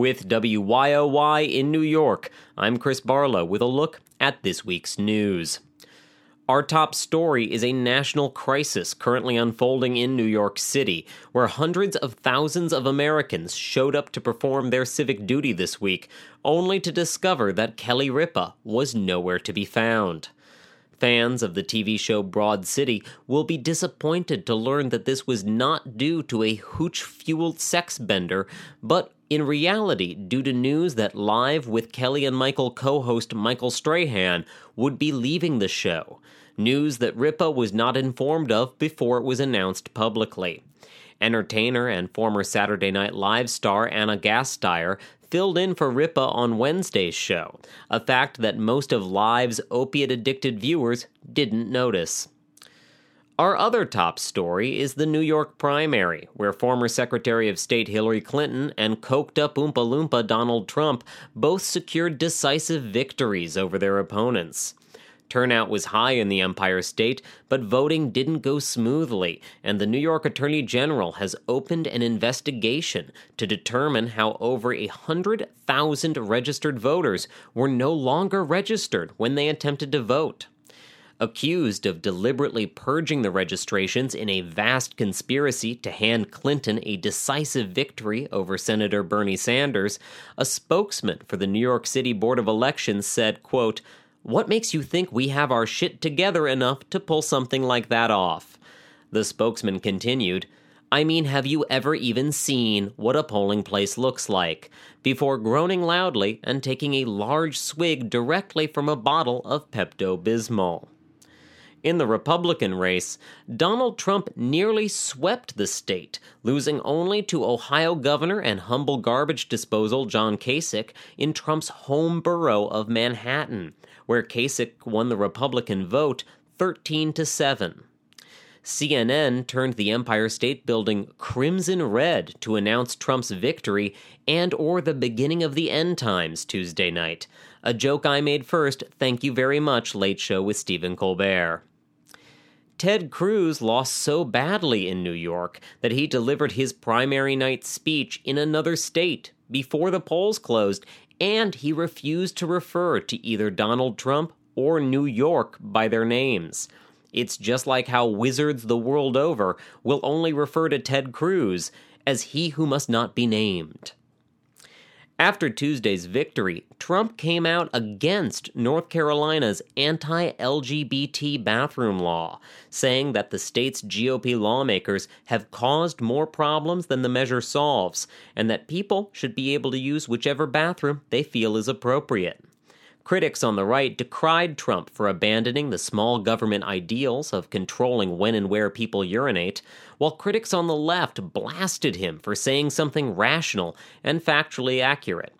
With WYOY in New York, I'm Chris Barlow with a look at this week's news. Our top story is a national crisis currently unfolding in New York City, where hundreds of thousands of Americans showed up to perform their civic duty this week, only to discover that Kelly Ripa was nowhere to be found. Fans of the TV show Broad City will be disappointed to learn that this was not due to a hooch fueled sex bender, but in reality due to news that Live with Kelly and Michael co host Michael Strahan would be leaving the show. News that Ripa was not informed of before it was announced publicly. Entertainer and former Saturday Night Live star Ana Gasteyer filled in for Ripa on Wednesday's show, a fact that most of Live's opiate addicted viewers didn't notice. Our other top story is the New York primary, where former Secretary of State Hillary Clinton and coked up Oompa Loompa Donald Trump both secured decisive victories over their opponents. Turnout was high in the Empire State, but voting didn't go smoothly, and the New York Attorney General has opened an investigation to determine how over a hundred thousand registered voters were no longer registered when they attempted to vote. Accused of deliberately purging the registrations in a vast conspiracy to hand Clinton a decisive victory over Senator Bernie Sanders, a spokesman for the New York City Board of Elections said, quote, what makes you think we have our shit together enough to pull something like that off? The spokesman continued, I mean, have you ever even seen what a polling place looks like? Before groaning loudly and taking a large swig directly from a bottle of Pepto Bismol. In the Republican race, Donald Trump nearly swept the state, losing only to Ohio Governor and humble garbage disposal John Kasich in Trump's home borough of Manhattan, where Kasich won the Republican vote 13 to 7. CNN turned the Empire State Building crimson red to announce Trump's victory and or the beginning of the end times Tuesday night. A joke I made first. Thank you very much, Late Show with Stephen Colbert. Ted Cruz lost so badly in New York that he delivered his primary night speech in another state before the polls closed, and he refused to refer to either Donald Trump or New York by their names. It's just like how wizards the world over will only refer to Ted Cruz as he who must not be named. After Tuesday's victory, Trump came out against North Carolina's anti LGBT bathroom law, saying that the state's GOP lawmakers have caused more problems than the measure solves, and that people should be able to use whichever bathroom they feel is appropriate. Critics on the right decried Trump for abandoning the small government ideals of controlling when and where people urinate, while critics on the left blasted him for saying something rational and factually accurate.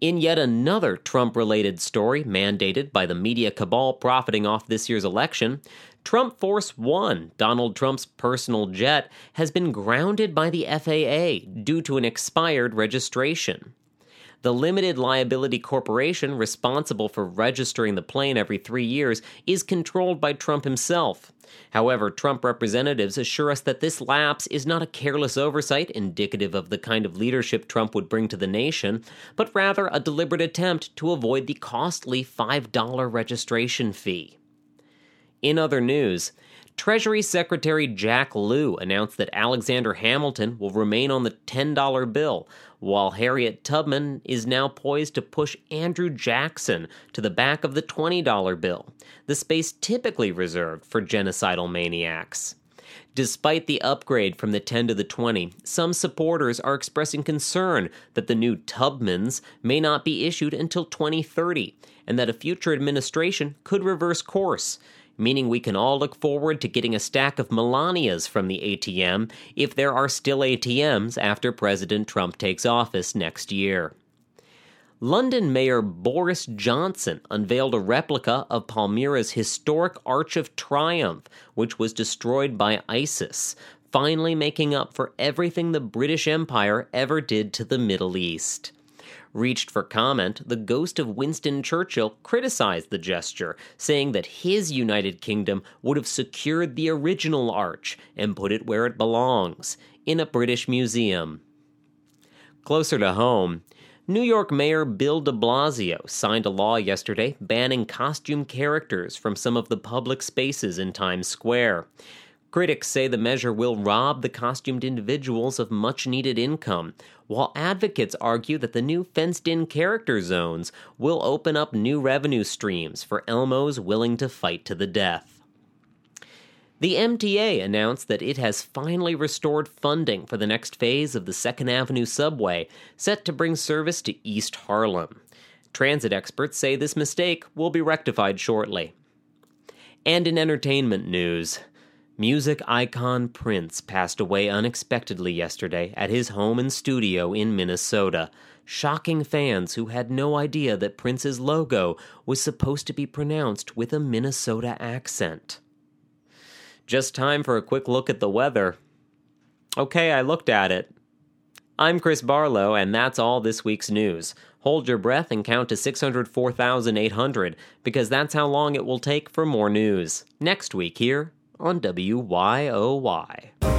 In yet another Trump related story mandated by the media cabal profiting off this year's election, Trump Force One, Donald Trump's personal jet, has been grounded by the FAA due to an expired registration. The limited liability corporation responsible for registering the plane every three years is controlled by Trump himself. However, Trump representatives assure us that this lapse is not a careless oversight indicative of the kind of leadership Trump would bring to the nation, but rather a deliberate attempt to avoid the costly $5 registration fee. In other news, Treasury Secretary Jack Lew announced that Alexander Hamilton will remain on the $10 bill, while Harriet Tubman is now poised to push Andrew Jackson to the back of the $20 bill, the space typically reserved for genocidal maniacs. Despite the upgrade from the 10 to the 20, some supporters are expressing concern that the new Tubmans may not be issued until 2030 and that a future administration could reverse course meaning we can all look forward to getting a stack of Melanias from the ATM if there are still ATMs after President Trump takes office next year. London Mayor Boris Johnson unveiled a replica of Palmyra's historic Arch of Triumph, which was destroyed by ISIS, finally making up for everything the British Empire ever did to the Middle East reached for comment, the ghost of Winston Churchill criticized the gesture, saying that his United Kingdom would have secured the original arch and put it where it belongs in a British museum. Closer to home, New York Mayor Bill de Blasio signed a law yesterday banning costume characters from some of the public spaces in Times Square. Critics say the measure will rob the costumed individuals of much needed income, while advocates argue that the new fenced in character zones will open up new revenue streams for Elmos willing to fight to the death. The MTA announced that it has finally restored funding for the next phase of the 2nd Avenue subway, set to bring service to East Harlem. Transit experts say this mistake will be rectified shortly. And in entertainment news, Music icon Prince passed away unexpectedly yesterday at his home and studio in Minnesota, shocking fans who had no idea that Prince's logo was supposed to be pronounced with a Minnesota accent. Just time for a quick look at the weather. Okay, I looked at it. I'm Chris Barlow, and that's all this week's news. Hold your breath and count to 604,800 because that's how long it will take for more news. Next week here on WYOY.